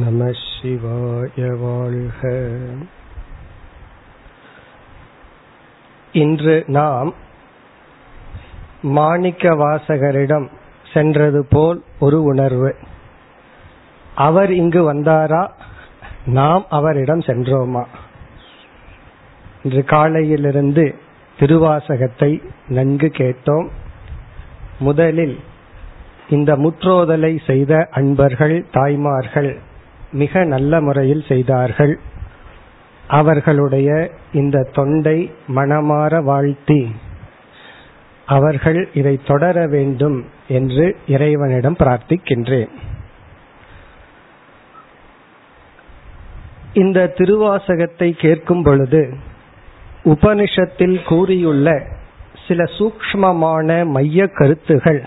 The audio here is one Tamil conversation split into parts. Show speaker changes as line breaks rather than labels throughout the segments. நம சிவாய வாழ்க இன்று நாம் மாணிக்க வாசகரிடம் சென்றது போல் ஒரு உணர்வு அவர் இங்கு வந்தாரா நாம் அவரிடம் சென்றோமா இன்று காலையிலிருந்து திருவாசகத்தை நன்கு கேட்டோம் முதலில் இந்த முற்றோதலை செய்த அன்பர்கள் தாய்மார்கள் மிக நல்ல முறையில் செய்தார்கள் அவர்களுடைய இந்த தொண்டை மனமாற வாழ்த்தி அவர்கள் இதை தொடர வேண்டும் என்று இறைவனிடம் பிரார்த்திக்கின்றேன் இந்த திருவாசகத்தை கேட்கும் பொழுது உபனிஷத்தில் கூறியுள்ள சில சூக்மமான மைய கருத்துகள்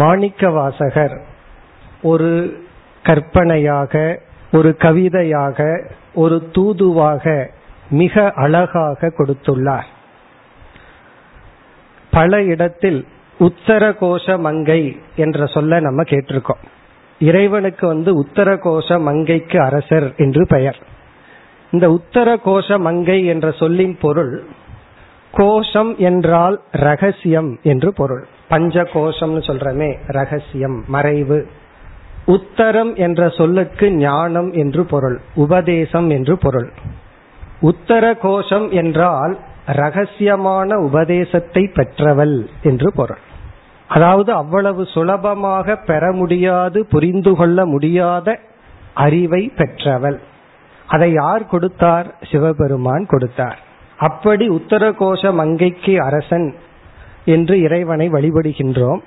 மாணிக்க வாசகர் ஒரு கற்பனையாக ஒரு கவிதையாக ஒரு தூதுவாக மிக அழகாக கொடுத்துள்ளார் பல இடத்தில் உத்தர கோஷ மங்கை என்ற சொல்ல நம்ம கேட்டிருக்கோம் இறைவனுக்கு வந்து உத்தர கோஷ மங்கைக்கு அரசர் என்று பெயர் இந்த உத்தர கோஷ மங்கை என்ற சொல்லின் பொருள் கோஷம் என்றால் ரகசியம் என்று பொருள் பஞ்ச கோஷம்னு சொல்றமே ரகசியம் மறைவு உத்தரம் என்ற சொல்லுக்கு ஞானம் என்று பொருள் உபதேசம் என்று பொருள் உத்தர கோஷம் என்றால் ரகசியமான உபதேசத்தை பெற்றவள் என்று பொருள் அதாவது அவ்வளவு சுலபமாக பெற முடியாது புரிந்து கொள்ள முடியாத அறிவை பெற்றவள் அதை யார் கொடுத்தார் சிவபெருமான் கொடுத்தார் அப்படி உத்தர கோஷ மங்கைக்கு அரசன் என்று இறைவனை வழிபடுகின்றோம்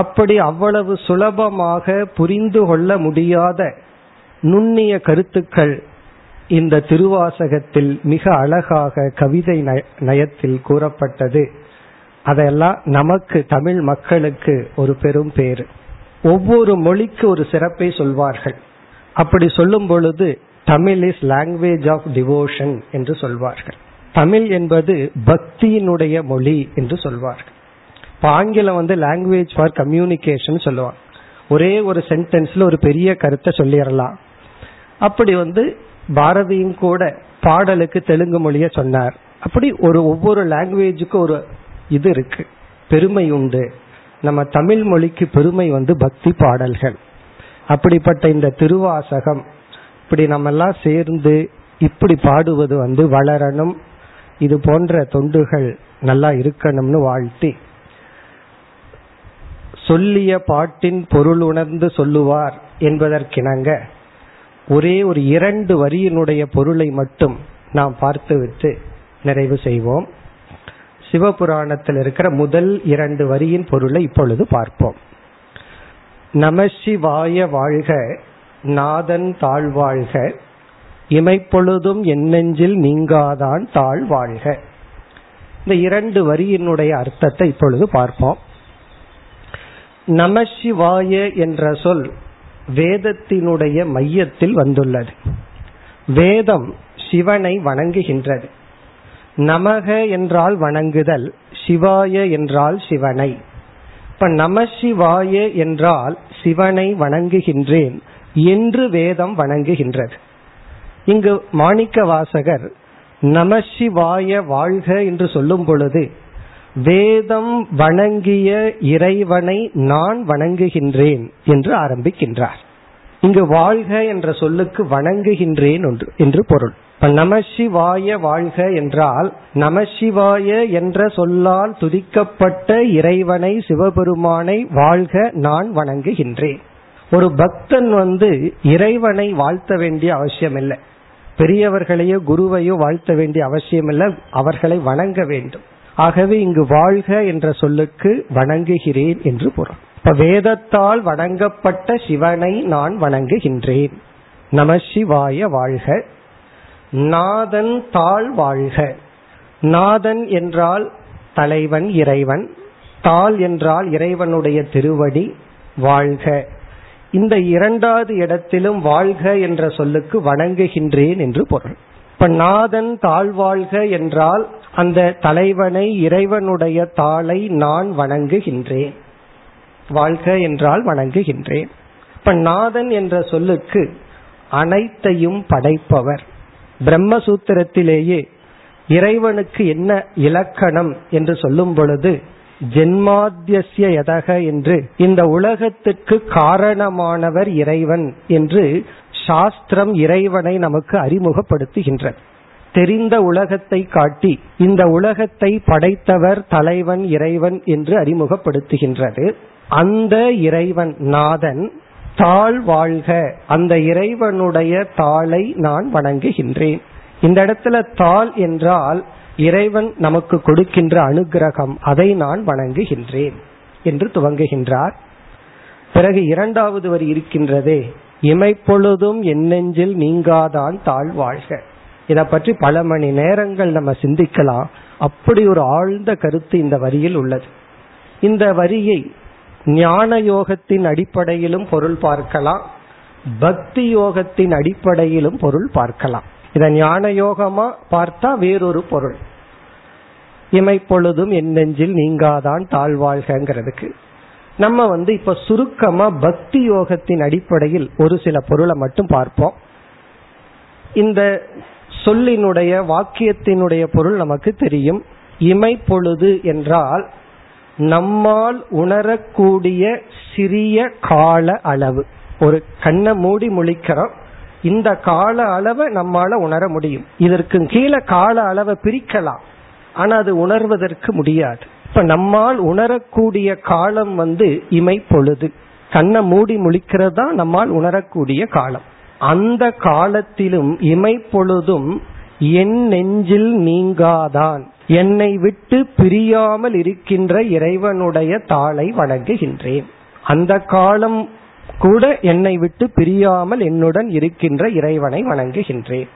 அப்படி அவ்வளவு சுலபமாக புரிந்து கொள்ள முடியாத நுண்ணிய கருத்துக்கள் இந்த திருவாசகத்தில் மிக அழகாக கவிதை நயத்தில் கூறப்பட்டது அதெல்லாம் நமக்கு தமிழ் மக்களுக்கு ஒரு பெரும் பேரு ஒவ்வொரு மொழிக்கு ஒரு சிறப்பை சொல்வார்கள் அப்படி சொல்லும் பொழுது Tamil is language of devotion என்று சொல்வார்கள் தமிழ் என்பது பக்தியினுடைய மொழி என்று சொல்வார்கள் இப்ப ஆங்கிலம் வந்து லாங்குவேஜ் ஃபார் கம்யூனிகேஷன் சொல்லுவாங்க ஒரே ஒரு சென்டென்ஸ்ல ஒரு பெரிய கருத்தை சொல்லிடலாம் அப்படி வந்து பாரதியும் கூட பாடலுக்கு தெலுங்கு மொழிய சொன்னார் அப்படி ஒரு ஒவ்வொரு லாங்குவேஜுக்கும் ஒரு இது இருக்கு பெருமை உண்டு நம்ம தமிழ் மொழிக்கு பெருமை வந்து பக்தி பாடல்கள் அப்படிப்பட்ட இந்த திருவாசகம் இப்படி நம்ம எல்லாம் சேர்ந்து இப்படி பாடுவது வந்து வளரணும் இது போன்ற தொண்டுகள் நல்லா இருக்கணும்னு வாழ்த்தி சொல்லிய பாட்டின் பொருள் உணர்ந்து சொல்லுவார் என்பதற்கிணங்க ஒரே ஒரு இரண்டு வரியினுடைய பொருளை மட்டும் நாம் பார்த்துவிட்டு நிறைவு செய்வோம் சிவபுராணத்தில் இருக்கிற முதல் இரண்டு வரியின் பொருளை இப்பொழுது பார்ப்போம் நமசிவாய வாழ்க நாதன் தாழ்வாழ்க இமைப்பொழுதும் என்னெஞ்சில் நீங்காதான் தாழ்வாழ்க இந்த இரண்டு வரியினுடைய அர்த்தத்தை இப்பொழுது பார்ப்போம் நமசிவாய என்ற சொல் வேதத்தினுடைய மையத்தில் வந்துள்ளது வேதம் சிவனை வணங்குகின்றது நமக என்றால் வணங்குதல் சிவாய என்றால் சிவனை இப்ப நமசிவாய என்றால் சிவனை வணங்குகின்றேன் என்று வேதம் வணங்குகின்றது இங்கு மாணிக்க வாசகர் நமசிவாய வாழ்க என்று சொல்லும் பொழுது வேதம் வணங்கிய இறைவனை நான் வணங்குகின்றேன் என்று ஆரம்பிக்கின்றார் இங்கு வாழ்க என்ற சொல்லுக்கு வணங்குகின்றேன் ஒன்று என்று பொருள் இப்ப நமசிவாய வாழ்க என்றால் நமசிவாய என்ற சொல்லால் துதிக்கப்பட்ட இறைவனை சிவபெருமானை வாழ்க நான் வணங்குகின்றேன் ஒரு பக்தன் வந்து இறைவனை வாழ்த்த வேண்டிய அவசியம் இல்லை பெரியவர்களையோ குருவையோ வாழ்த்த வேண்டிய அவசியம் இல்லை அவர்களை வணங்க வேண்டும் ஆகவே இங்கு வாழ்க என்ற சொல்லுக்கு வணங்குகிறேன் என்று பொருள் இப்ப வேதத்தால் வணங்கப்பட்ட சிவனை நான் வணங்குகின்றேன் நம சிவாய வாழ்க நாதன் தாழ் வாழ்க நாதன் என்றால் தலைவன் இறைவன் தாள் என்றால் இறைவனுடைய திருவடி வாழ்க இந்த இரண்டாவது இடத்திலும் வாழ்க என்ற சொல்லுக்கு வணங்குகின்றேன் என்று பொருள் இப்ப நாதன் தாழ்வாழ்க என்றால் அந்த தலைவனை இறைவனுடைய தாளை நான் வணங்குகின்றேன் வாழ்க என்றால் வணங்குகின்றேன் இப்ப நாதன் என்ற சொல்லுக்கு அனைத்தையும் படைப்பவர் பிரம்மசூத்திரத்திலேயே இறைவனுக்கு என்ன இலக்கணம் என்று சொல்லும் பொழுது ஜென்மாத்தியசிய எதக என்று இந்த உலகத்துக்கு காரணமானவர் இறைவன் என்று சாஸ்திரம் இறைவனை நமக்கு அறிமுகப்படுத்துகின்றது தெரிந்த உலகத்தை காட்டி இந்த உலகத்தை படைத்தவர் தலைவன் இறைவன் என்று அறிமுகப்படுத்துகின்றது அந்த இறைவன் நாதன் தாழ் வாழ்க அந்த இறைவனுடைய தாளை நான் வணங்குகின்றேன் இந்த இடத்துல தாள் என்றால் இறைவன் நமக்கு கொடுக்கின்ற அனுகிரகம் அதை நான் வணங்குகின்றேன் என்று துவங்குகின்றார் பிறகு இரண்டாவது வரி இருக்கின்றதே இமைப்பொழுதும் என்னெஞ்சில் நீங்காதான் தாழ் வாழ்க இதை பற்றி பல மணி நேரங்கள் நம்ம சிந்திக்கலாம் அப்படி ஒரு ஆழ்ந்த கருத்து இந்த வரியில் உள்ளது இந்த வரியை ஞான யோகத்தின் அடிப்படையிலும் பொருள் பார்க்கலாம் பக்தி யோகத்தின் அடிப்படையிலும் பொருள் பார்க்கலாம் இத ஞான யோகமா பார்த்தா வேறொரு பொருள் இமைப்பொழுதும் என் நெஞ்சில் நீங்காதான் தாழ்வாழ்கிறதுக்கு நம்ம வந்து இப்ப சுருக்கமா பக்தி யோகத்தின் அடிப்படையில் ஒரு சில பொருளை மட்டும் பார்ப்போம் இந்த சொல்லினுடைய வாக்கியத்தினுடைய பொருள் நமக்கு தெரியும் இமைப்பொழுது என்றால் நம்மால் உணரக்கூடிய சிறிய கால அளவு ஒரு கண்ணை மூடி முழிக்கிறோம் இந்த கால அளவை நம்மால உணர முடியும் இதற்கு கீழே கால அளவை பிரிக்கலாம் ஆனா அது உணர்வதற்கு முடியாது இப்ப நம்மால் உணரக்கூடிய காலம் வந்து இமை பொழுது கண்ணை மூடி முழிக்கிறது தான் நம்மால் உணரக்கூடிய காலம் அந்த காலத்திலும் இமைப்பொழுதும் என் நெஞ்சில் நீங்காதான் என்னை விட்டு பிரியாமல் இருக்கின்ற இறைவனுடைய தாளை வணங்குகின்றேன் அந்த காலம் கூட என்னை விட்டு பிரியாமல் என்னுடன் இருக்கின்ற இறைவனை வணங்குகின்றேன்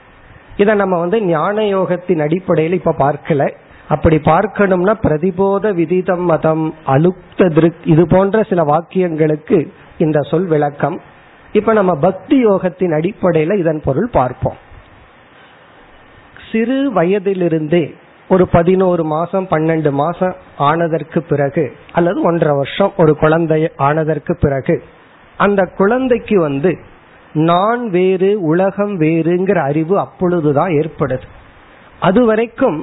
இதை நம்ம வந்து ஞான யோகத்தின் அடிப்படையில் இப்ப பார்க்கல அப்படி பார்க்கணும்னா பிரதிபோத விதிதம் மதம் அலுப்த திருக் இது போன்ற சில வாக்கியங்களுக்கு இந்த சொல் விளக்கம் இப்ப நம்ம பக்தி யோகத்தின் அடிப்படையில இதன் பொருள் பார்ப்போம் சிறு வயதிலிருந்தே ஒரு பதினோரு மாசம் பன்னெண்டு மாசம் ஆனதற்கு பிறகு அல்லது ஒன்றரை வருஷம் ஒரு குழந்தை ஆனதற்கு பிறகு அந்த குழந்தைக்கு வந்து நான் வேறு உலகம் வேறுங்கிற அறிவு அப்பொழுதுதான் ஏற்படுது அது வரைக்கும்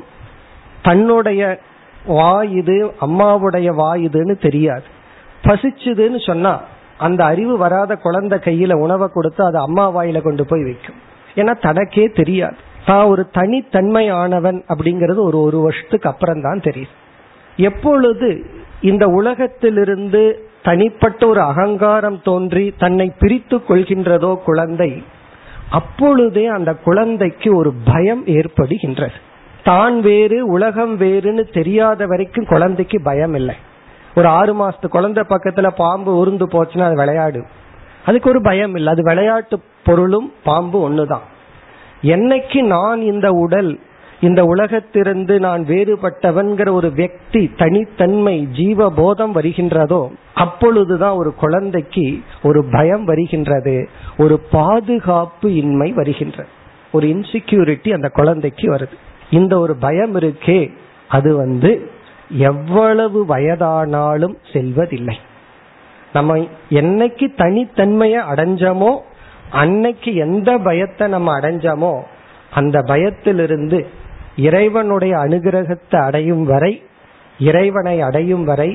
தன்னுடைய வாயுது அம்மாவுடைய வாயுதுன்னு தெரியாது பசிச்சுதுன்னு சொன்னா அந்த அறிவு வராத குழந்தை கையில உணவை கொடுத்து அது அம்மா வாயில கொண்டு போய் வைக்கும் ஏன்னா தனக்கே தெரியாது தான் ஒரு தனித்தன்மை ஆனவன் அப்படிங்கிறது ஒரு ஒரு வருஷத்துக்கு அப்புறம் தான் தெரியும் எப்பொழுது இந்த உலகத்திலிருந்து தனிப்பட்ட ஒரு அகங்காரம் தோன்றி தன்னை பிரித்து கொள்கின்றதோ குழந்தை அப்பொழுதே அந்த குழந்தைக்கு ஒரு பயம் ஏற்படுகின்றது தான் வேறு உலகம் வேறுன்னு தெரியாத வரைக்கும் குழந்தைக்கு பயம் இல்லை ஒரு ஆறு மாசத்து குழந்தை பக்கத்துல பாம்பு உருந்து போச்சுன்னா அது விளையாடும் அதுக்கு ஒரு பயம் இல்லை அது விளையாட்டு பொருளும் பாம்பு ஒண்ணுதான் என்னைக்கு நான் இந்த உடல் இந்த உலகத்திலிருந்து நான் வேறுபட்டவன்கிற ஒரு வக்தி தனித்தன்மை ஜீவ போதம் வருகின்றதோ அப்பொழுதுதான் ஒரு குழந்தைக்கு ஒரு பயம் வருகின்றது ஒரு பாதுகாப்பு இன்மை வருகின்றது ஒரு இன்செக்யூரிட்டி அந்த குழந்தைக்கு வருது இந்த ஒரு பயம் இருக்கே அது வந்து எவ்வளவு வயதானாலும் செல்வதில்லை நம்ம என்னைக்கு தனித்தன்மையை அடைஞ்சோமோ அன்னைக்கு எந்த பயத்தை நம்ம அடைஞ்சோமோ அந்த பயத்திலிருந்து இறைவனுடைய அனுகிரகத்தை அடையும் வரை இறைவனை அடையும் வரை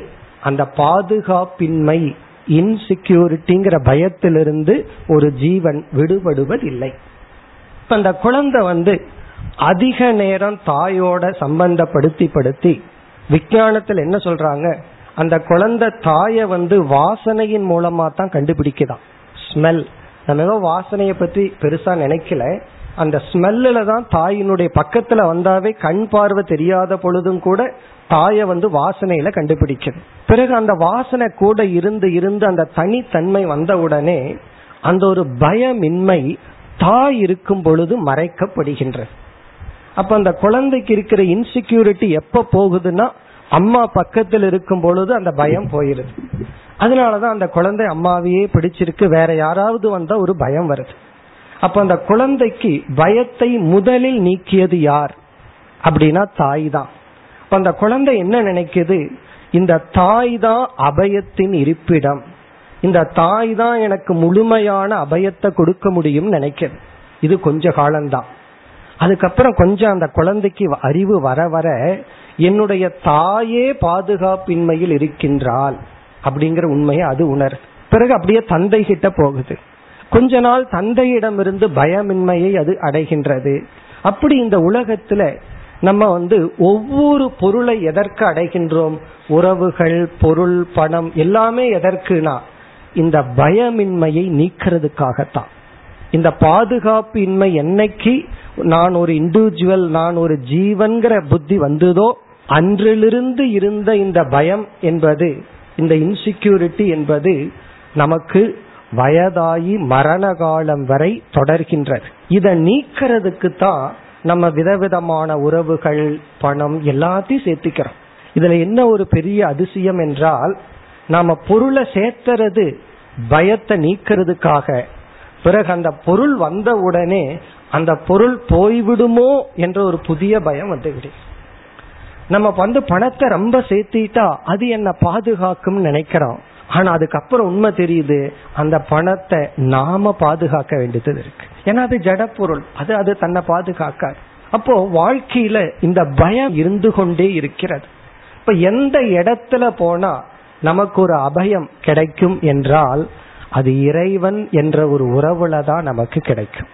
அந்த பாதுகாப்பின்மை இன்செக்யூரிட்டிங்கிற பயத்திலிருந்து ஒரு ஜீவன் விடுபடுவதில்லை அந்த குழந்தை வந்து அதிக நேரம் தாயோட சம்பந்தப்படுத்தி படுத்தி விஞ்ஞானத்துல என்ன சொல்றாங்க அந்த குழந்தை தாய வந்து வாசனையின் மூலமா தான் கண்டுபிடிக்குதான் ஸ்மெல் நம்ம ஏதோ வாசனைய பத்தி பெருசா நினைக்கல அந்த ஸ்மெல்லில் தான் தாயினுடைய பக்கத்துல வந்தாவே கண் பார்வை தெரியாத பொழுதும் கூட தாயை வந்து வாசனையில கண்டுபிடிக்குது பிறகு அந்த வாசனை கூட இருந்து இருந்து அந்த தனித்தன்மை வந்த உடனே அந்த ஒரு பயமின்மை தாய் இருக்கும் பொழுது மறைக்கப்படுகின்றது அப்ப அந்த குழந்தைக்கு இருக்கிற இன்செக்யூரிட்டி எப்ப போகுதுன்னா அம்மா பக்கத்தில் இருக்கும் பொழுது அந்த பயம் போயிருது அதனாலதான் அந்த குழந்தை அம்மாவையே பிடிச்சிருக்கு வேற யாராவது வந்தா ஒரு பயம் வருது அப்ப அந்த குழந்தைக்கு பயத்தை முதலில் நீக்கியது யார் அப்படின்னா தாய் தான் அப்ப அந்த குழந்தை என்ன நினைக்குது இந்த தாய் தான் அபயத்தின் இருப்பிடம் இந்த தாய் தான் எனக்கு முழுமையான அபயத்தை கொடுக்க முடியும் நினைக்கிறது இது கொஞ்ச காலம்தான் அதுக்கப்புறம் கொஞ்சம் அந்த குழந்தைக்கு அறிவு வர வர என்னுடைய தாயே பாதுகாப்பின்மையில் இருக்கின்றாள் அப்படிங்கிற உண்மையை அது உணர் பிறகு அப்படியே தந்தை கிட்ட போகுது கொஞ்ச நாள் தந்தையிடமிருந்து பயமின்மையை அது அடைகின்றது அப்படி இந்த உலகத்துல நம்ம வந்து ஒவ்வொரு பொருளை எதற்கு அடைகின்றோம் உறவுகள் பொருள் பணம் எல்லாமே எதற்குனா இந்த பயமின்மையை நீக்கிறதுக்காகத்தான் இந்த பாதுகாப்பு இன்மை என்னைக்கு நான் ஒரு இண்டிவிஜுவல் நான் ஒரு ஜீவன்கிற புத்தி வந்ததோ அன்றிலிருந்து இருந்த இந்த பயம் என்பது இந்த இன்செக்யூரிட்டி என்பது நமக்கு வயதாகி மரண காலம் வரை தொடர்கின்றது இதை நீக்கிறதுக்கு தான் நம்ம விதவிதமான உறவுகள் பணம் எல்லாத்தையும் சேர்த்துக்கிறோம் இதுல என்ன ஒரு பெரிய அதிசயம் என்றால் நாம பொருளை சேர்த்துறது பயத்தை நீக்கிறதுக்காக பிறகு அந்த பொருள் வந்த உடனே அந்த பொருள் போய்விடுமோ என்ற ஒரு புதிய பயம் வந்துவிடும் நம்ம வந்து பணத்தை ரொம்ப சேர்த்திட்டா அது என்ன பாதுகாக்கும் நினைக்கிறோம் ஆனா அதுக்கப்புறம் உண்மை தெரியுது அந்த பணத்தை நாம பாதுகாக்க வேண்டியது இருக்கு ஏன்னா அது ஜட பொருள் அது அது தன்னை பாதுகாக்காது அப்போ வாழ்க்கையில இந்த பயம் இருந்து கொண்டே இருக்கிறது இப்ப எந்த இடத்துல போனா நமக்கு ஒரு அபயம் கிடைக்கும் என்றால் அது இறைவன் என்ற ஒரு உறவுல தான் நமக்கு கிடைக்கும்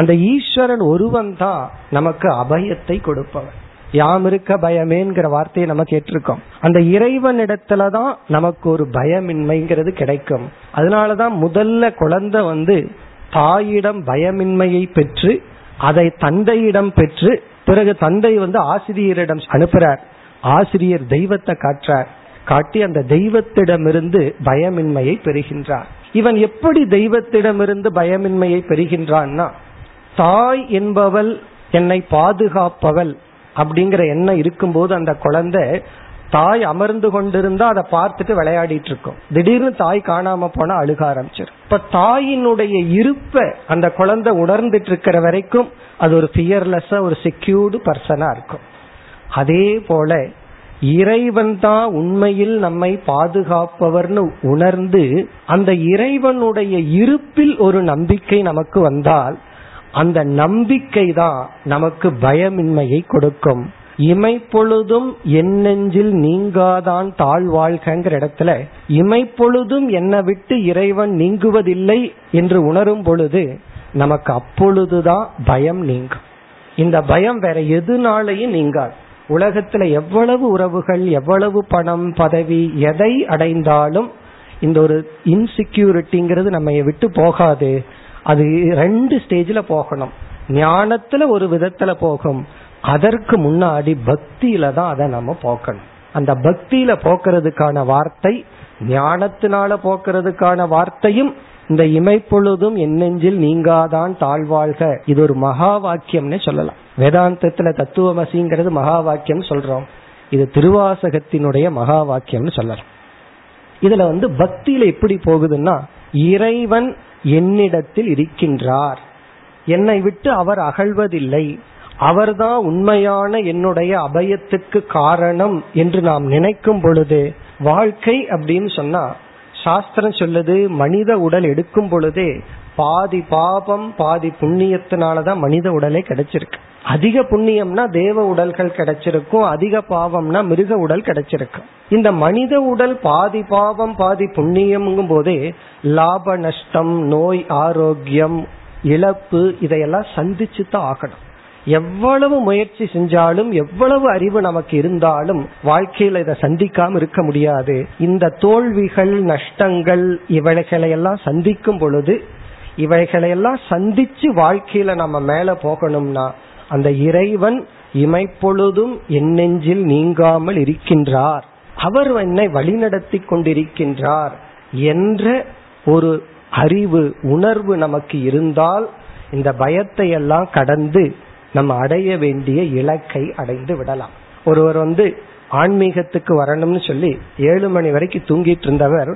அந்த ஈஸ்வரன் ஒருவன் தான் நமக்கு அபயத்தை கொடுப்பவன் யாம் இருக்க பயமேங்கிற வார்த்தையை நம்ம கேட்டிருக்கோம் அந்த இறைவன் இடத்துல தான் நமக்கு ஒரு பயமின்மைங்கிறது கிடைக்கும் அதனாலதான் முதல்ல குழந்தை வந்து தாயிடம் பயமின்மையை பெற்று அதை தந்தையிடம் பெற்று பிறகு தந்தை வந்து ஆசிரியரிடம் அனுப்புறார் ஆசிரியர் தெய்வத்தை காட்டுறார் காட்டி அந்த தெய்வத்திடமிருந்து பயமின்மையை பெறுகின்றார் இவன் எப்படி தெய்வத்திடமிருந்து பயமின்மையை பெறுகின்றான்னா தாய் என்பவள் என்னை பாதுகாப்பவள் அப்படிங்கிற எண்ணம் இருக்கும்போது அந்த குழந்தை தாய் அமர்ந்து கொண்டிருந்தா அதை பார்த்துட்டு விளையாடிட்டு இருக்கும் திடீர்னு தாய் காணாம போனா அழுக ஆரம்பிச்சிடும் இப்ப தாயினுடைய இருப்ப அந்த குழந்தை உணர்ந்துட்டு இருக்கிற வரைக்கும் அது ஒரு ஃபியர்லெஸ்ஸா ஒரு செக்யூர்டு பர்சனா இருக்கும் அதே போல இறைவன் தான் உண்மையில் நம்மை பாதுகாப்பவர்னு உணர்ந்து அந்த இறைவனுடைய இருப்பில் ஒரு நம்பிக்கை நமக்கு வந்தால் அந்த நம்பிக்கை தான் நமக்கு பயமின்மையை கொடுக்கும் இமைப்பொழுதும் என் நெஞ்சில் நீங்காதான் தாழ்வாழ்கிற இடத்துல இமைப்பொழுதும் என்னை விட்டு இறைவன் நீங்குவதில்லை என்று உணரும் பொழுது நமக்கு அப்பொழுதுதான் பயம் நீங்கும் இந்த பயம் வேற எதுனாலையும் நீங்காது உலகத்துல எவ்வளவு உறவுகள் எவ்வளவு பணம் பதவி எதை அடைந்தாலும் இந்த ஒரு இன்செக்யூரிட்டிங்கிறது நம்ம விட்டு போகாது அது ரெண்டு ஸ்டேஜ்ல போகணும் ஞானத்துல ஒரு விதத்துல போகும் அதற்கு முன்னாடி பக்தியில தான் அதை நம்ம போக்கணும் அந்த பக்தியில போக்குறதுக்கான வார்த்தை ஞானத்தினால போக்குறதுக்கான வார்த்தையும் இந்த இமைப்பொழுதும் என்னெஞ்சில் நீங்காதான் தாழ்வாழ்க இது ஒரு மகா வாக்கியம்னு சொல்லலாம் வேதாந்தத்துல தத்துவமசிங்கிறது மகா வாக்கியம் சொல்றோம் இது திருவாசகத்தினுடைய மகா வாக்கியம்னு சொல்லலாம் இதுல வந்து பக்தியில எப்படி போகுதுன்னா இறைவன் என்னிடத்தில் இருக்கின்றார் என்னை விட்டு அவர் அகழ்வதில்லை அவர்தான் உண்மையான என்னுடைய அபயத்துக்கு காரணம் என்று நாம் நினைக்கும் பொழுது வாழ்க்கை அப்படின்னு சொன்னா சாஸ்திரம் சொல்லுது மனித உடல் எடுக்கும் பொழுதே பாதி பாபம் பாதி புண்ணியத்தினாலதான் மனித உடலே கிடைச்சிருக்கு அதிக புண்ணியம்னா தேவ உடல்கள் கிடைச்சிருக்கும் அதிக பாவம்னா மிருக உடல் கிடைச்சிருக்கும் இந்த மனித உடல் பாதி பாவம் பாதி புண்ணியம்ங்கும் போதே லாப நஷ்டம் நோய் ஆரோக்கியம் இழப்பு இதையெல்லாம் சந்திச்சு தான் ஆகணும் எவ்வளவு முயற்சி செஞ்சாலும் எவ்வளவு அறிவு நமக்கு இருந்தாலும் வாழ்க்கையில இதை சந்திக்காம இருக்க முடியாது இந்த தோல்விகள் நஷ்டங்கள் இவைகளையெல்லாம் சந்திக்கும் பொழுது இவைகளையெல்லாம் சந்திச்சு வாழ்க்கையில நம்ம மேல போகணும்னா அந்த இறைவன் இமைப்பொழுதும் என்னெஞ்சில் நீங்காமல் இருக்கின்றார் அவர் என்னை வழிநடத்தி கொண்டிருக்கின்றார் என்ற ஒரு அறிவு உணர்வு நமக்கு இருந்தால் இந்த பயத்தை எல்லாம் கடந்து நம்ம அடைய வேண்டிய இலக்கை அடைந்து விடலாம் ஒருவர் வந்து ஆன்மீகத்துக்கு வரணும்னு சொல்லி ஏழு மணி வரைக்கும் தூங்கிட்டு இருந்தவர்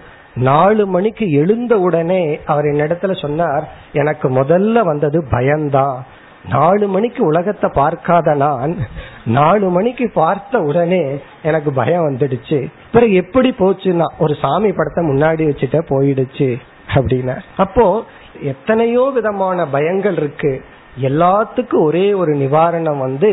நாலு மணிக்கு எழுந்த உடனே அவர் என்னிடத்துல சொன்னார் எனக்கு முதல்ல வந்தது பயம்தான் நாலு மணிக்கு உலகத்தை பார்க்காத நான் நாலு மணிக்கு பார்த்த உடனே எனக்கு பயம் வந்துடுச்சு பிறகு எப்படி போச்சுன்னா ஒரு சாமி படத்தை முன்னாடி வச்சுட்டே போயிடுச்சு அப்படின்னு அப்போ எத்தனையோ விதமான பயங்கள் இருக்கு எல்லாத்துக்கும் ஒரே ஒரு நிவாரணம் வந்து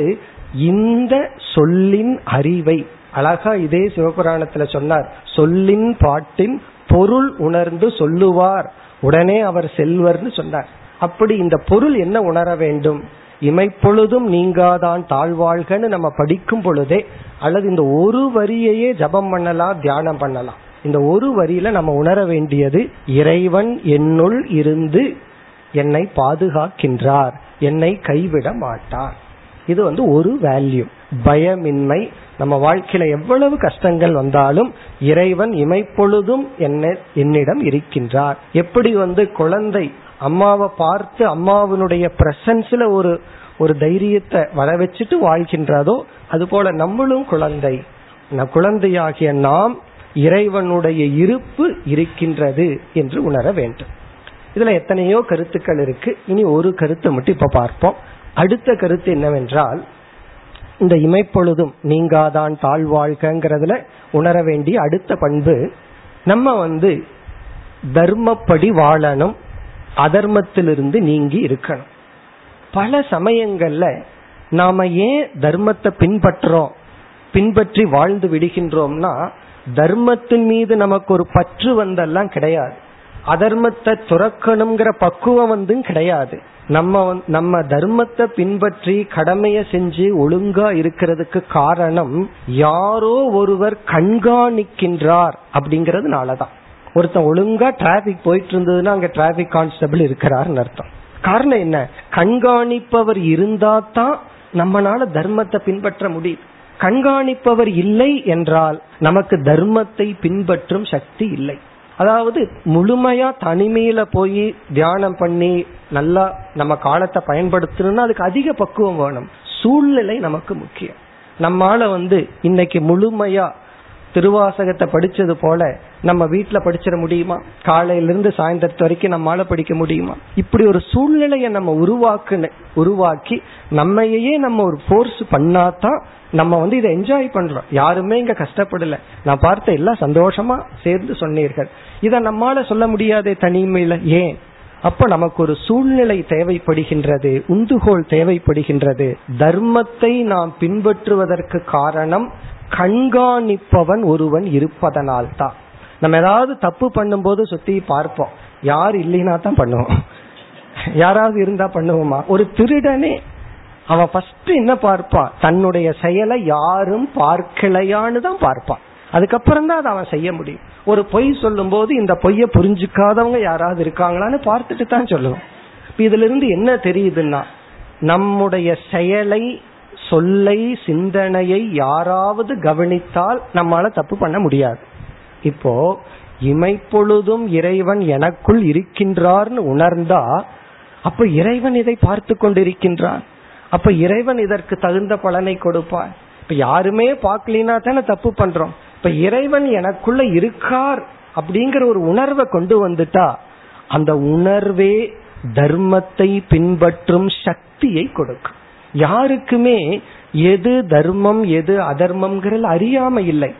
இந்த சொல்லின் அறிவை அழகா இதே சிவபுராணத்துல சொன்னார் சொல்லின் பாட்டின் பொருள் உணர்ந்து சொல்லுவார் உடனே அவர் செல்வர்னு சொன்னார் அப்படி இந்த பொருள் என்ன உணர வேண்டும் இமைப்பொழுதும் நீங்காதான் தாழ்வாழ்கன்னு நம்ம படிக்கும் பொழுதே அல்லது இந்த ஒரு வரியையே ஜபம் பண்ணலாம் தியானம் பண்ணலாம் இந்த ஒரு வரியில நம்ம உணர வேண்டியது இறைவன் என்னுள் இருந்து என்னை பாதுகாக்கின்றார் என்னை கைவிட மாட்டார் இது வந்து ஒரு வேல்யூ பயமின்மை நம்ம வாழ்க்கையில எவ்வளவு கஷ்டங்கள் வந்தாலும் இறைவன் இமைப்பொழுதும் என்ன என்னிடம் இருக்கின்றார் எப்படி வந்து குழந்தை அம்மாவை பார்த்து அம்மாவினுடைய பிரசன்ஸ்ல ஒரு ஒரு தைரியத்தை வர வச்சுட்டு வாழ்கின்றதோ அது போல நம்மளும் குழந்தை குழந்தையாகிய நாம் இறைவனுடைய இருப்பு இருக்கின்றது என்று உணர வேண்டும் இதுல எத்தனையோ கருத்துக்கள் இருக்கு இனி ஒரு கருத்தை மட்டும் இப்ப பார்ப்போம் அடுத்த கருத்து என்னவென்றால் இந்த இமைப்பொழுதும் நீங்காதான் தாழ்வாழ்கங்கிறதுல உணர வேண்டிய அடுத்த பண்பு நம்ம வந்து தர்மப்படி வாழணும் அதர்மத்திலிருந்து நீங்கி இருக்கணும் பல சமயங்கள்ல நாம ஏன் தர்மத்தை பின்பற்றோம் பின்பற்றி வாழ்ந்து விடுகின்றோம்னா தர்மத்தின் மீது நமக்கு ஒரு பற்று வந்தெல்லாம் கிடையாது அதர்மத்தை துறக்கணுங்கிற பக்குவம் வந்து கிடையாது நம்ம நம்ம தர்மத்தை பின்பற்றி கடமைய செஞ்சு ஒழுங்கா இருக்கிறதுக்கு காரணம் யாரோ ஒருவர் கண்காணிக்கின்றார் அப்படிங்கறதுனாலதான் ஒருத்தன் ஒழுங்கா டிராபிக் போயிட்டு இருந்ததுன்னா அங்க டிராபிக் கான்ஸ்டபிள் இருக்கிறாருன்னு அர்த்தம் காரணம் என்ன கண்காணிப்பவர் இருந்தா தான் நம்மளால தர்மத்தை பின்பற்ற முடியும் கண்காணிப்பவர் இல்லை என்றால் நமக்கு தர்மத்தை பின்பற்றும் சக்தி இல்லை அதாவது முழுமையா தனிமையில போய் தியானம் பண்ணி நல்லா நம்ம காலத்தை பயன்படுத்தணும்னா அதுக்கு அதிக பக்குவம் வேணும் சூழ்நிலை நமக்கு முக்கியம் நம்மால வந்து இன்னைக்கு முழுமையா திருவாசகத்தை படிச்சது போல நம்ம வீட்டுல படிச்சிட முடியுமா காலையிலிருந்து சாயந்தரத்து வரைக்கும் நம்மளால படிக்க முடியுமா இப்படி ஒரு சூழ்நிலையை நம்ம உருவாக்குன உருவாக்கி நம்மையே நம்ம ஒரு ஃபோர்ஸ் பண்ணாதான் நம்ம வந்து இதை என்ஜாய் பண்றோம் யாருமே இங்க கஷ்டப்படல நான் பார்த்த எல்லாம் சந்தோஷமா சேர்ந்து சொன்னீர்கள் இதை நம்மால சொல்ல முடியாதே தனிமையில ஏன் அப்ப நமக்கு ஒரு சூழ்நிலை தேவைப்படுகின்றது உந்துகோல் தேவைப்படுகின்றது தர்மத்தை நாம் பின்பற்றுவதற்கு காரணம் கண்காணிப்பவன் ஒருவன் இருப்பதனால் தான் நம்ம ஏதாவது தப்பு பண்ணும்போது சுத்தி பார்ப்போம் யார் இல்லைன்னா தான் பண்ணுவோம் யாராவது இருந்தா பண்ணுவோமா ஒரு திருடனே அவன் ஃபர்ஸ்ட் என்ன பார்ப்பான் தன்னுடைய செயலை யாரும் பார்க்கலையான்னு தான் பார்ப்பான் அதுக்கப்புறம் தான் அதை அவன் செய்ய முடியும் ஒரு பொய் சொல்லும் போது இந்த பொய்ய புரிஞ்சுக்காதவங்க யாராவது இருக்காங்களான்னு பார்த்துட்டு தான் சொல்லுவோம் இதுல இருந்து என்ன தெரியுதுன்னா நம்முடைய செயலை சொல்லை சிந்தனையை யாராவது கவனித்தால் நம்மால தப்பு பண்ண முடியாது இப்போ இமைப்பொழுதும் இறைவன் எனக்குள் இருக்கின்றார்னு உணர்ந்தா அப்ப இறைவன் இதை பார்த்து கொண்டிருக்கின்றான் அப்ப இறைவன் இதற்கு தகுந்த பலனை கொடுப்பான் இப்ப யாருமே பார்க்கலினா தானே தப்பு பண்றோம் இப்ப இறைவன் எனக்குள்ள இருக்கார் அப்படிங்கிற ஒரு உணர்வை கொண்டு வந்துட்டா அந்த உணர்வே தர்மத்தை பின்பற்றும் சக்தியை கொடுக்கும் யாருக்குமே எது தர்மம் எது அதர்மம்ங்கிறது அறியாம இல்லை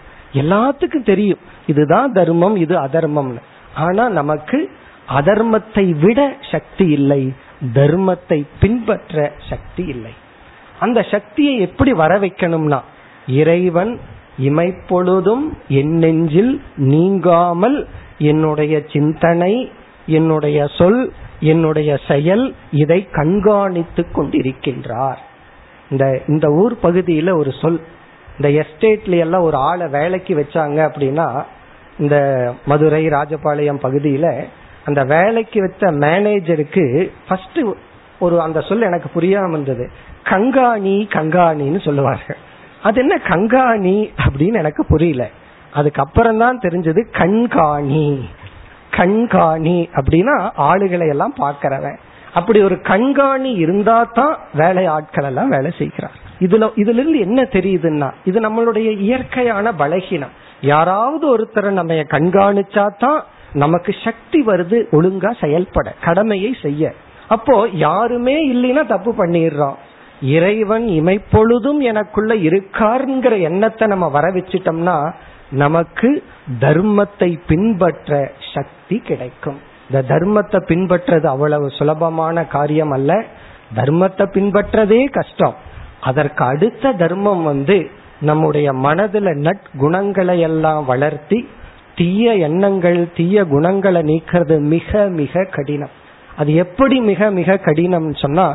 எல்லாத்துக்கும் தெரியும் இதுதான் தர்மம் இது அதர்மம்னு ஆனா நமக்கு அதர்மத்தை விட சக்தி இல்லை தர்மத்தை பின்பற்ற சக்தி இல்லை அந்த சக்தியை எப்படி வர வைக்கணும்னா இறைவன் இமைப்பொழுதும் என் நெஞ்சில் நீங்காமல் என்னுடைய சிந்தனை என்னுடைய சொல் என்னுடைய செயல் இதை கண்காணித்து கொண்டிருக்கின்றார் இந்த இந்த ஊர் பகுதியில ஒரு சொல் இந்த எஸ்டேட்ல எல்லாம் ஒரு ஆளை வேலைக்கு வச்சாங்க அப்படின்னா இந்த மதுரை ராஜபாளையம் பகுதியில அந்த வேலைக்கு வச்ச மேனேஜருக்கு ஃபர்ஸ்ட் ஒரு அந்த சொல் எனக்கு புரியாம இருந்தது கங்காணி கங்காணின்னு சொல்லுவார்கள் அது என்ன கங்காணி அப்படின்னு எனக்கு புரியல அதுக்கப்புறம் தான் தெரிஞ்சது கண்காணி கண்காணி அப்படின்னா ஆளுகளை எல்லாம் பாக்கிறவன் அப்படி ஒரு கண்காணி இருந்தா தான் வேலை ஆட்கள் எல்லாம் வேலை செய்கிறார் இதுல இதுல இருந்து என்ன தெரியுதுன்னா இது நம்மளுடைய இயற்கையான பலகீனம் யாராவது ஒருத்தரை நம்ம கண்காணிச்சா தான் நமக்கு சக்தி வருது ஒழுங்கா செயல்பட கடமையை செய்ய அப்போ யாருமே இல்லைன்னா தப்பு பண்ணிடுறோம் இறைவன் இமைப்பொழுதும் எனக்குள்ள இருக்காருங்கிற எண்ணத்தை நம்ம வர வச்சிட்டோம்னா நமக்கு தர்மத்தை பின்பற்ற சக்தி கிடைக்கும் இந்த தர்மத்தை பின்பற்றது அவ்வளவு சுலபமான காரியம் அல்ல தர்மத்தை பின்பற்றதே கஷ்டம் அதற்கு அடுத்த தர்மம் வந்து நம்முடைய மனதுல நட்குணங்களை எல்லாம் வளர்த்தி தீய எண்ணங்கள் தீய குணங்களை நீக்கிறது மிக மிக கடினம் அது எப்படி மிக மிக கடினம் சொன்னா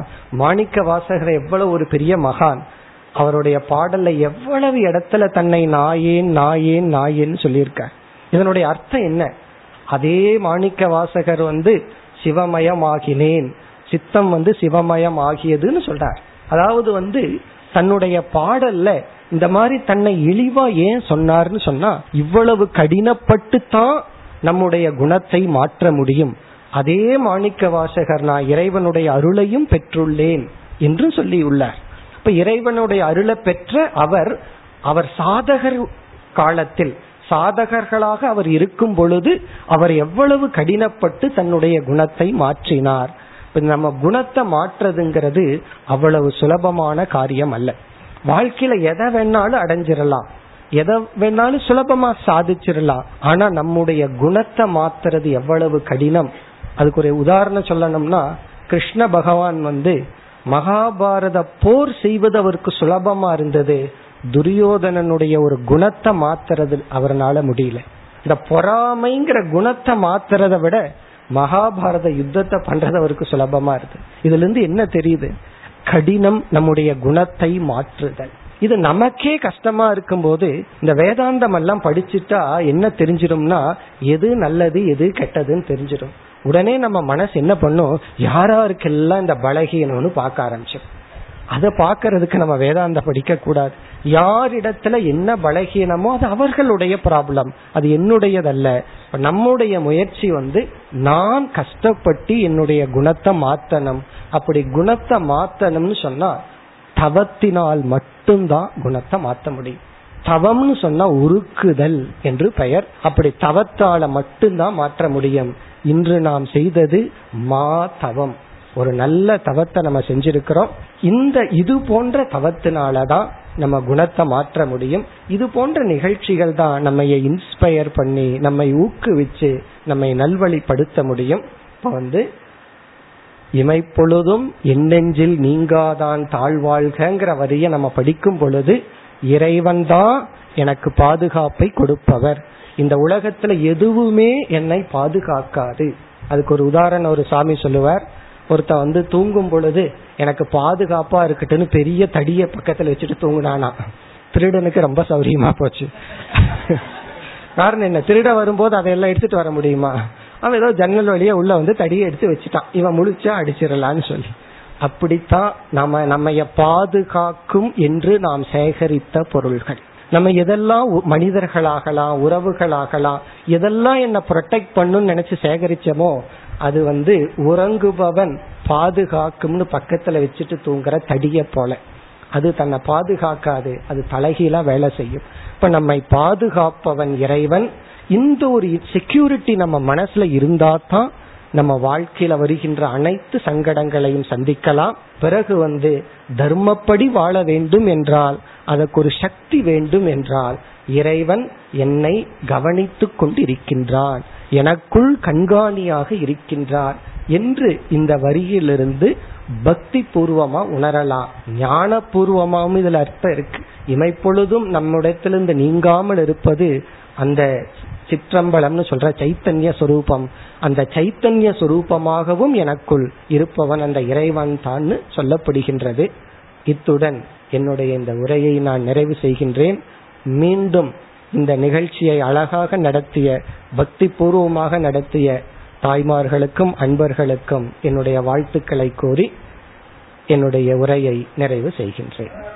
மாணிக்க வாசகர் எவ்வளவு ஒரு பெரிய மகான் அவருடைய பாடல்ல எவ்வளவு இடத்துல தன்னை நாயேன் நாயேன் நாயேன்னு சொல்லியிருக்க இதனுடைய அர்த்தம் என்ன அதே மாணிக்க வாசகர் வந்து சிவமயமாகினேன் சித்தம் வந்து சிவமயம் ஆகியதுன்னு சொல்றார் அதாவது வந்து தன்னுடைய பாடல்ல இந்த மாதிரி தன்னை இழிவா ஏன் சொன்னார்னு சொன்னா இவ்வளவு கடினப்பட்டு தான் நம்முடைய குணத்தை மாற்ற முடியும் அதே மாணிக்க வாசகர் நான் இறைவனுடைய அருளையும் பெற்றுள்ளேன் என்று சொல்லியுள்ளார் அப்ப இறைவனுடைய அருளை பெற்ற அவர் அவர் சாதகர் காலத்தில் சாதகர்களாக அவர் இருக்கும் பொழுது அவர் எவ்வளவு கடினப்பட்டு தன்னுடைய குணத்தை மாற்றினார் நம்ம குணத்தை மாற்றுறதுங்கிறது அவ்வளவு சுலபமான காரியம் அல்ல வாழ்க்கையில எதை வேணாலும் அடைஞ்சிடலாம் எதை வேணாலும் சுலபமா சாதிச்சிடலாம் ஆனா நம்முடைய குணத்தை மாத்துறது எவ்வளவு கடினம் அதுக்கு ஒரு உதாரணம் சொல்லணும்னா கிருஷ்ண பகவான் வந்து மகாபாரத போர் செய்வது அவருக்கு சுலபமா இருந்தது துரியோதனனுடைய ஒரு குணத்தை மாத்துறது அவரால் முடியல இந்த பொறாமைங்கிற குணத்தை மாத்துறத விட மகாபாரத யுத்தத்தை பண்றது அவருக்கு சுலபமா இருக்கு இதுல இருந்து என்ன தெரியுது கடினம் நம்முடைய குணத்தை மாற்றுதல் இது நமக்கே கஷ்டமா இருக்கும்போது இந்த வேதாந்தம் எல்லாம் படிச்சுட்டா என்ன தெரிஞ்சிடும்னா எது நல்லது எது கெட்டதுன்னு தெரிஞ்சிடும் உடனே நம்ம மனசு என்ன பண்ணும் யாராருக்கெல்லாம் இந்த பலகீனம்னு பார்க்க ஆரம்பிச்சிடும் அதை பார்க்கறதுக்கு நம்ம வேதாந்த படிக்க கூடாது யாரிடத்துல என்ன பலகீனமோ அது அவர்களுடைய ப்ராப்ளம் அது என்னுடையதல்ல நம்முடைய முயற்சி வந்து நான் கஷ்டப்பட்டு என்னுடைய குணத்தை மாத்தணும் அப்படி குணத்தை மாத்தணும்னு சொன்னா தவத்தினால் மட்டும்தான் குணத்தை மாத்த முடியும் தவம்னு சொன்னா உருக்குதல் என்று பெயர் அப்படி தவத்தால மட்டும்தான் மாற்ற முடியும் இன்று நாம் செய்தது மா தவம் ஒரு நல்ல தவத்தை நம்ம செஞ்சிருக்கிறோம் இந்த இது போன்ற தவத்தினாலதான் நம்ம குணத்தை மாற்ற முடியும் இது போன்ற நிகழ்ச்சிகள் தான் நம்ம இன்ஸ்பயர் பண்ணி நம்மை ஊக்குவிச்சு நம்மை நல்வழிப்படுத்த முடியும் இப்போ வந்து இமைப்பொழுதும் எண்ணெஞ்சில் நீங்காதான் தாழ்வாழ்கிற வரியை நம்ம படிக்கும் பொழுது இறைவன்தான் எனக்கு பாதுகாப்பை கொடுப்பவர் இந்த உலகத்துல எதுவுமே என்னை பாதுகாக்காது அதுக்கு ஒரு உதாரணம் ஒரு சாமி சொல்லுவார் ஒருத்த வந்து தூங்கும் பொழுது எனக்கு பாதுகாப்பா இருக்கட்டும்னு பெரிய தடிய பக்கத்துல வச்சுட்டு தூங்குனானா திருடனுக்கு ரொம்ப சௌரியமா போச்சு காரணம் என்ன திருட வரும்போது அதையெல்லாம் எடுத்துட்டு வர முடியுமா அவன் ஏதோ ஜன்னல் வழியா உள்ள வந்து தடியை எடுத்து வச்சுட்டான் இவன் முழிச்சா அடிச்சிடலான்னு சொல்லி அப்படித்தான் நம்ம நம்ம பாதுகாக்கும் என்று நாம் சேகரித்த பொருள்கள் நம்ம எதெல்லாம் மனிதர்களாகலாம் உறவுகளாகலாம் எதெல்லாம் என்ன ப்ரொடெக்ட் பண்ணுன்னு நினைச்சு சேகரிச்சமோ அது வந்து உறங்குபவன் பாதுகாக்கும்னு பக்கத்துல வச்சுட்டு தூங்குற தடிய போல அது தன்னை பாதுகாக்காது அது தலைகீழா வேலை செய்யும் இப்ப நம்மை பாதுகாப்பவன் இறைவன் இந்த ஒரு செக்யூரிட்டி நம்ம மனசுல இருந்தா தான் நம்ம வாழ்க்கையில வருகின்ற அனைத்து சங்கடங்களையும் சந்திக்கலாம் பிறகு வந்து தர்மப்படி வாழ வேண்டும் என்றால் அதற்கு ஒரு சக்தி வேண்டும் என்றால் இறைவன் என்னை கவனித்துக் கொண்டிருக்கின்றான் எனக்குள் கண்காணியாக இருக்கின்றார் என்று இந்த வரியிலிருந்து பக்தி பூர்வமா உணரலாம் ஞான இதில் இதுல அர்த்தம் இருக்கு இமைப்பொழுதும் நம்முடையத்திலிருந்து நீங்காமல் இருப்பது அந்த சிற்றம்பலம்னு சொல்ற சைத்தன்ய சொரூபம் அந்த சைத்தன்ய சொரூபமாகவும் எனக்குள் இருப்பவன் அந்த இறைவன் தான் சொல்லப்படுகின்றது இத்துடன் என்னுடைய இந்த உரையை நான் நிறைவு செய்கின்றேன் மீண்டும் இந்த நிகழ்ச்சியை அழகாக நடத்திய பக்தி பூர்வமாக நடத்திய தாய்மார்களுக்கும் அன்பர்களுக்கும் என்னுடைய வாழ்த்துக்களை கூறி என்னுடைய உரையை நிறைவு செய்கின்றேன்